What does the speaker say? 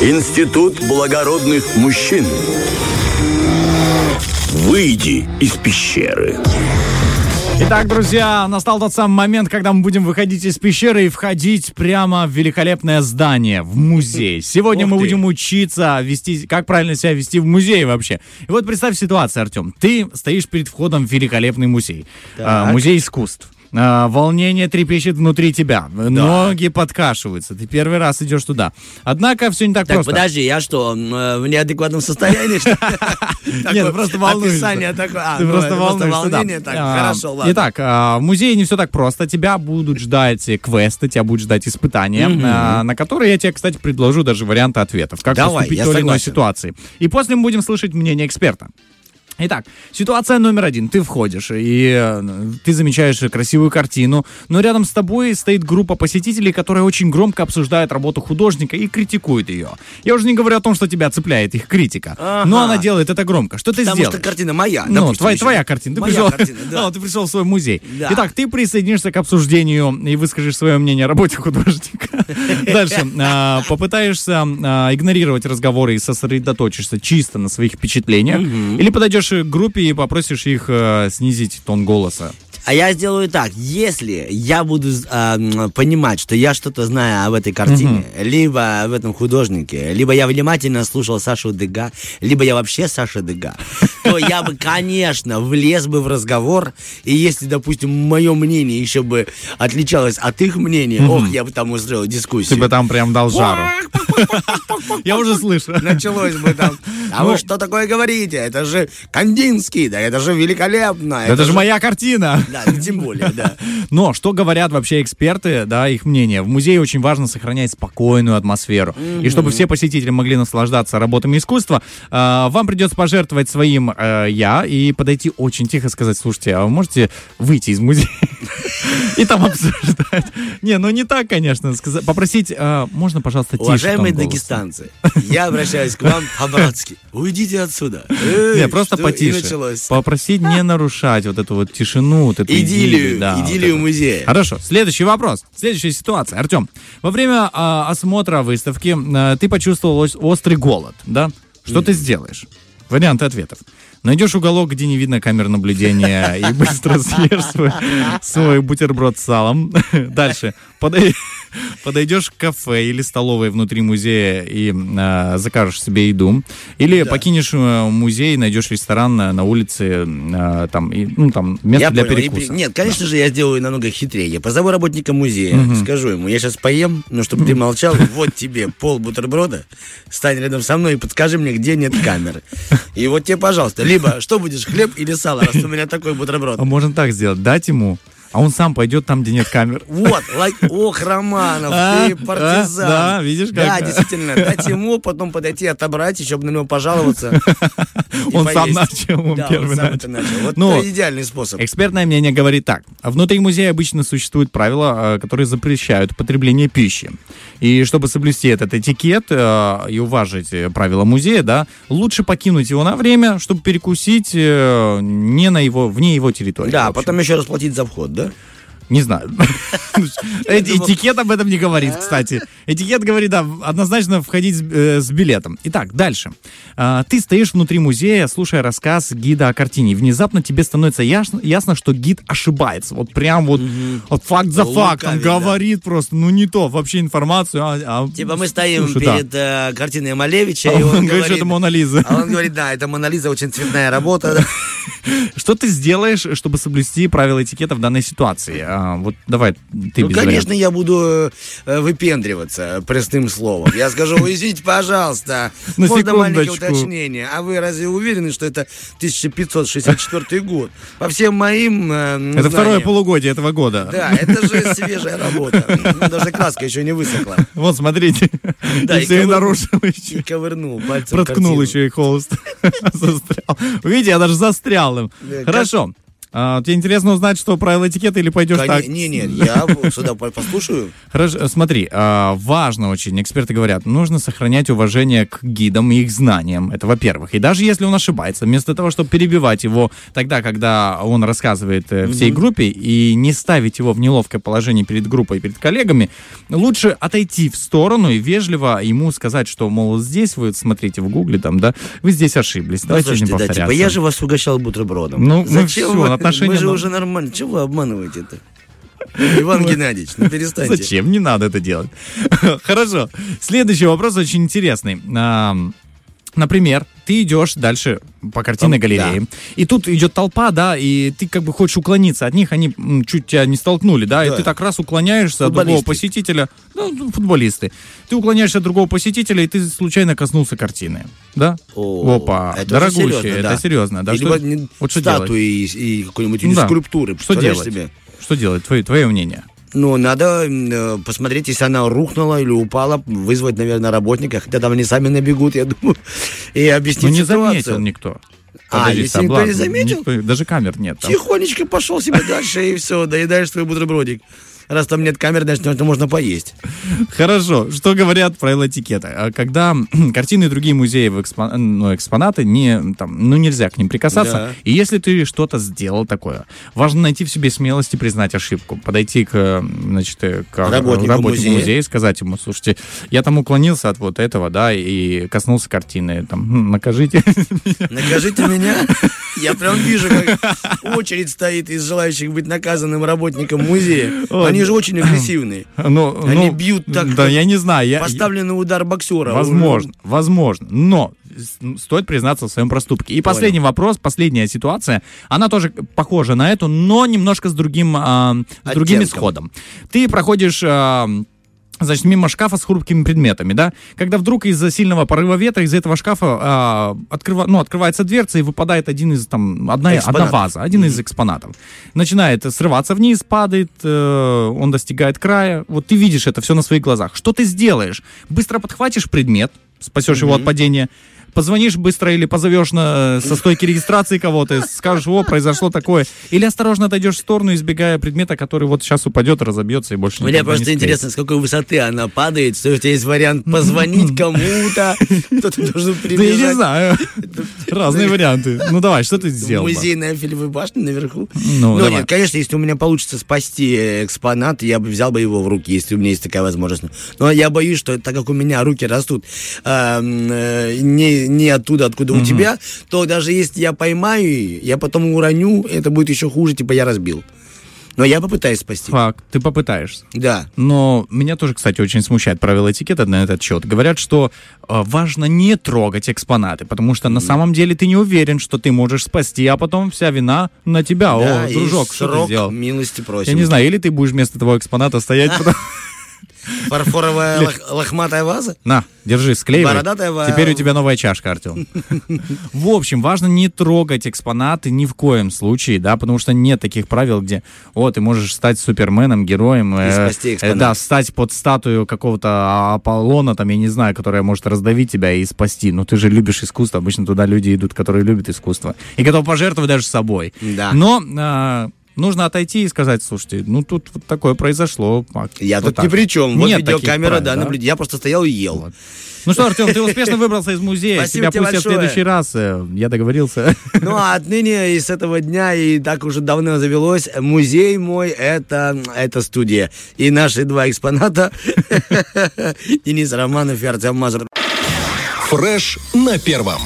Институт благородных мужчин. Выйди из пещеры. Итак, друзья, настал тот самый момент, когда мы будем выходить из пещеры и входить прямо в великолепное здание, в музей. Сегодня Ух мы ты. будем учиться вести, как правильно себя вести в музее вообще. И вот представь ситуацию, Артем. Ты стоишь перед входом в великолепный музей. А, Так. музей искусств. А, волнение трепещет внутри тебя. Ноги подкашиваются. Ты первый раз идешь туда. Однако все не так, Так, просто. подожди, я что, э, в неадекватном состоянии? Нет, просто волнуешься. Описание такое. А, Ты ну, просто волнуешься, да. А, хорошо, ладно. Итак, в музее не все так просто. Тебя будут ждать квесты, тебя будут ждать испытания, на которые я тебе, кстати, предложу даже варианты ответов. Как поступить в той или иной ситуации. И после мы будем слышать мнение эксперта. Итак, ситуация номер один. Ты входишь, и э, ты замечаешь красивую картину, но рядом с тобой стоит группа посетителей, которая очень громко обсуждает работу художника и критикует ее. Я уже не говорю о том, что тебя цепляет их критика, но Ага. она делает это громко. Что ты Потому сделаешь? что картина моя. Ну, допустим, твоя, еще. твоя картина. Ты Моя пришел, картина, да. А, ты пришел в свой музей. Да. Итак, ты присоединишься к обсуждению и выскажешь свое мнение о работе художника. Дальше. а, Попытаешься а, игнорировать разговоры и сосредоточишься чисто на своих впечатлениях. Или подойдешь к группе и попросишь их э, снизить тон голоса. А я сделаю так, если я буду м, понимать, что я что-то знаю об этой картине, либо об этом художнике, либо я внимательно слушал Сашу Дега, либо я вообще Саша Дега, то я бы, конечно, влез бы в разговор, и если, допустим, мое мнение еще бы отличалось от их мнения, ох, я бы там устроил Ты дискуссию. бы там прям дал жару. Я уже слышу. Началось бы там. А Ну. вы что такое говорите? Это же Кандинский, да это же великолепно. Это же моя картина. Да, тем более, да. Но что говорят вообще эксперты, да, их мнение? В музее очень важно сохранять спокойную атмосферу. И чтобы все посетители могли наслаждаться работами искусства, э, вам придется пожертвовать своим э, я и подойти очень тихо сказать, слушайте, а вы можете выйти из музея? И там обсуждать. Не, ну не так, конечно. Попросить, э, можно, пожалуйста, тише Уважаемые тон голоса?» дагестанцы, я обращаюсь к вам по-братски. Уйдите отсюда. Не, просто и потише. Попросить не нарушать вот эту вот тишину, вот эту Идиллию, да, вот идиллию это. музея. Хорошо, следующий вопрос. Следующая ситуация. Артем, во время а, осмотра выставки а, ты почувствовал ос- острый голод, да? Что ты сделаешь? Варианты ответов. Найдешь уголок, где не видно камер наблюдения, и быстро съешь свой, свой бутерброд с салом. Дальше. Подой- подойдешь к кафе или столовой внутри музея и а, закажешь себе еду. Или покинешь э, музей, найдешь ресторан на, на улице, а, там, и, ну, там, место Я для понял. И перекуса. при- Нет, конечно же, я сделаю намного хитрее. Я позову работника музея, скажу ему, я сейчас поем, но чтобы ты молчал, вот тебе пол бутерброда, стань рядом со мной и подскажи мне, где нет камеры. И вот тебе, пожалуйста, либо что будешь, хлеб или сало, раз у меня такой бутерброд. А можно так сделать, дать ему, а он сам пойдет там, где нет камер. Вот, лайк, ох, Романов, А, ты партизан. а, да, видишь, Да, как? действительно, дать ему, потом подойти, отобрать, еще бы на него пожаловаться. Он сам начал, он Да, первый он сам начал. это начал. Вот Ну, это идеальный способ. Экспертное мнение говорит так. Внутри музея обычно существуют правила, э, которые запрещают потребление пищи. И чтобы соблюсти этот этикет э, и уважить э, правила музея, да, лучше покинуть его на время, чтобы перекусить э, не на его, вне его территории. Да, потом еще расплатить за вход, да? Не знаю. Этикет об этом не говорит, кстати. Этикет говорит, да, однозначно входить с, э, с билетом. Итак, дальше. А, Ты стоишь внутри музея, слушая рассказ гида о картине. Внезапно тебе становится ясно, что гид ошибается. Вот прям вот, факт за фактом говорит просто, ну не то, вообще информацию. а- а- Типа мы стоим перед э, картиной Малевича, и он, он говорит, что это Мона Лиза. А он говорит, да, это Мона Лиза, очень цветная работа. Что ты сделаешь, чтобы соблюсти правила этикета в данной ситуации? А, Вот давай, ты Ну, конечно, я буду э, выпендриваться простым словом. Я скажу, «Ой, извините, пожалуйста, На можно маленькое уточнение. А вы разве уверены, что это 1564 год? По всем моим э. Это второе полугодие этого года. Да, это же свежая работа. Даже краска еще не высохла. Вот, смотрите. Да, и и нарушил еще. И ковырнул пальцем Проткнул картину. еще и холст. Застрял. Видите, я даже застрял им. Хорошо. А, тебе интересно узнать, что правила этикета, или пойдешь Коне- так? Не, нет, я сюда по- послушаю. Хорошо, смотри, а, важно очень, эксперты говорят, нужно сохранять уважение к гидам и их знаниям. Это во-первых. И даже если он ошибается, вместо того, чтобы перебивать его тогда, когда он рассказывает э, всей группе, и не ставить его в неловкое положение перед группой, перед коллегами, лучше отойти в сторону и вежливо ему сказать, что, мол, здесь вы смотрите в гугле, там, да, вы здесь ошиблись, давайте не да, повторяться. типа, я же вас угощал бутербродом. Ну, мы Зачем? отношения Мы же уже нормально. Чего вы обманываете-то? Иван Геннадьевич, ну перестаньте. Зачем? Не надо это делать. Хорошо. Следующий вопрос очень интересный. Например, ты идешь дальше по картинной галерее, и тут идет толпа, да, и ты как бы хочешь уклониться от них, они чуть тебя не столкнули, да, и Да. ты так раз уклоняешься от другого посетителя, ну, ну, футболисты, ты уклоняешься от другого посетителя, и ты случайно коснулся картины, да? О, Опа, это дорогущие, серьезно, это да. серьезно, да? Или Что- вот что делать? статуи и, и какой-нибудь Ну да. скульптуры. Что делать? себе? Что делать? Твое, твое мнение? Ну, надо э, посмотреть, если она рухнула или упала, вызвать, наверное, работника, хотя там они сами набегут, я думаю, и объяснить Ну, не ситуацию. заметил никто. А, Подожди, если никто не заметил? Никто- даже камер нет. там. Тихонечко пошел себе дальше, и все, доедаешь свой бутербродик. Раз там нет камер, значит, это можно поесть. Хорошо. Что говорят правила этикета? Когда картины и другие музеи в экспо- ну, экспонаты, не, там, ну, нельзя к ним прикасаться. Да. И если ты что-то сделал такое, важно найти в себе смелость и признать ошибку. Подойти к, значит, э, к Работнику работнику музея. музея и сказать ему, слушайте, я там уклонился от вот этого, да, и коснулся картины, там, «М, накажите. Накажите меня. Я прям вижу, как очередь стоит из желающих быть наказанным работником музея. Они же очень агрессивные. Ну, Они ну, бьют так, Да, я не знаю. я- Поставленный удар боксера. Возможно, возможно. Но стоит признаться в своем проступке. И последний вопрос, последняя ситуация, она тоже похожа на эту, но немножко с другим, а, с другим Оттенком. исходом. Ты проходишь... а, Значит, мимо шкафа с хрупкими предметами, да? Когда вдруг из-за сильного порыва ветра из этого шкафа а, открыва- ну, открывается дверца и выпадает один из там одна, одна ваза, один из экспонатов. Начинает срываться вниз, падает, э, он достигает края. Вот ты видишь это все на своих глазах. Что ты сделаешь? Быстро подхватишь предмет, спасешь его от падения, позвонишь быстро или позовешь на, со стойки регистрации кого-то, скажешь, о, произошло такое. Или осторожно отойдешь в сторону, избегая предмета, который вот сейчас упадет, разобьется и больше Мне не просто интересно, с какой высоты она падает, что у тебя есть вариант позвонить кому-то, кто-то должен Да я не прибежать. знаю. Разные варианты. Ну давай, что ты сделал? бы? Музей на Эйфелевой башне наверху. Ну, Ну, нет, конечно, если у меня получится спасти экспонат, я бы взял бы его в руки, если у меня есть такая возможность. Но я боюсь, что так как у меня руки растут эм, э, не, не оттуда, откуда у тебя, то даже если я поймаю, я потом уроню, это будет еще хуже, типа я разбил. Но я попытаюсь спасти. Факт, ты попытаешься. Да. Но меня тоже, кстати, очень смущает правила этикета на этот счет. Говорят, что э, важно не трогать экспонаты, потому что на самом деле ты не уверен, что ты можешь спасти, а потом вся вина на тебя. да, О, и дружок, что ты сделал? милости просим. Я не знаю, или ты будешь вместо того экспоната стоять, Фарфоровая лох- лохматая ваза? На, держи, склеивай. Бородатая ва- Теперь у тебя новая чашка, Артем. В общем, важно не трогать экспонаты ни в коем случае, да, потому что нет таких правил, где, о, ты можешь стать суперменом, героем. э, спасти э, экспонат. Да, встать под статую какого-то Аполлона, там, я не знаю, которая может раздавить тебя и спасти. Но ты же любишь искусство, обычно туда люди идут, которые любят искусство. И готовы пожертвовать даже собой. Да. Но а, нужно отойти и сказать, слушайте, ну тут вот такое произошло. а, Я вот тут так ни вот». при чем. Вот Нет видеокамера, правил, да, наблюдение. Я просто стоял и ел. Вот. Ну что, Артем, ты успешно выбрался из музея. Спасибо Тебя тебе пустят в большое. следующий раз. э, Я договорился. Ну, а отныне и с этого дня, и так уже давно завелось, музей мой это, это студия. И наши два экспоната, Денис Романов и Артем Мазур. Фреш на первом.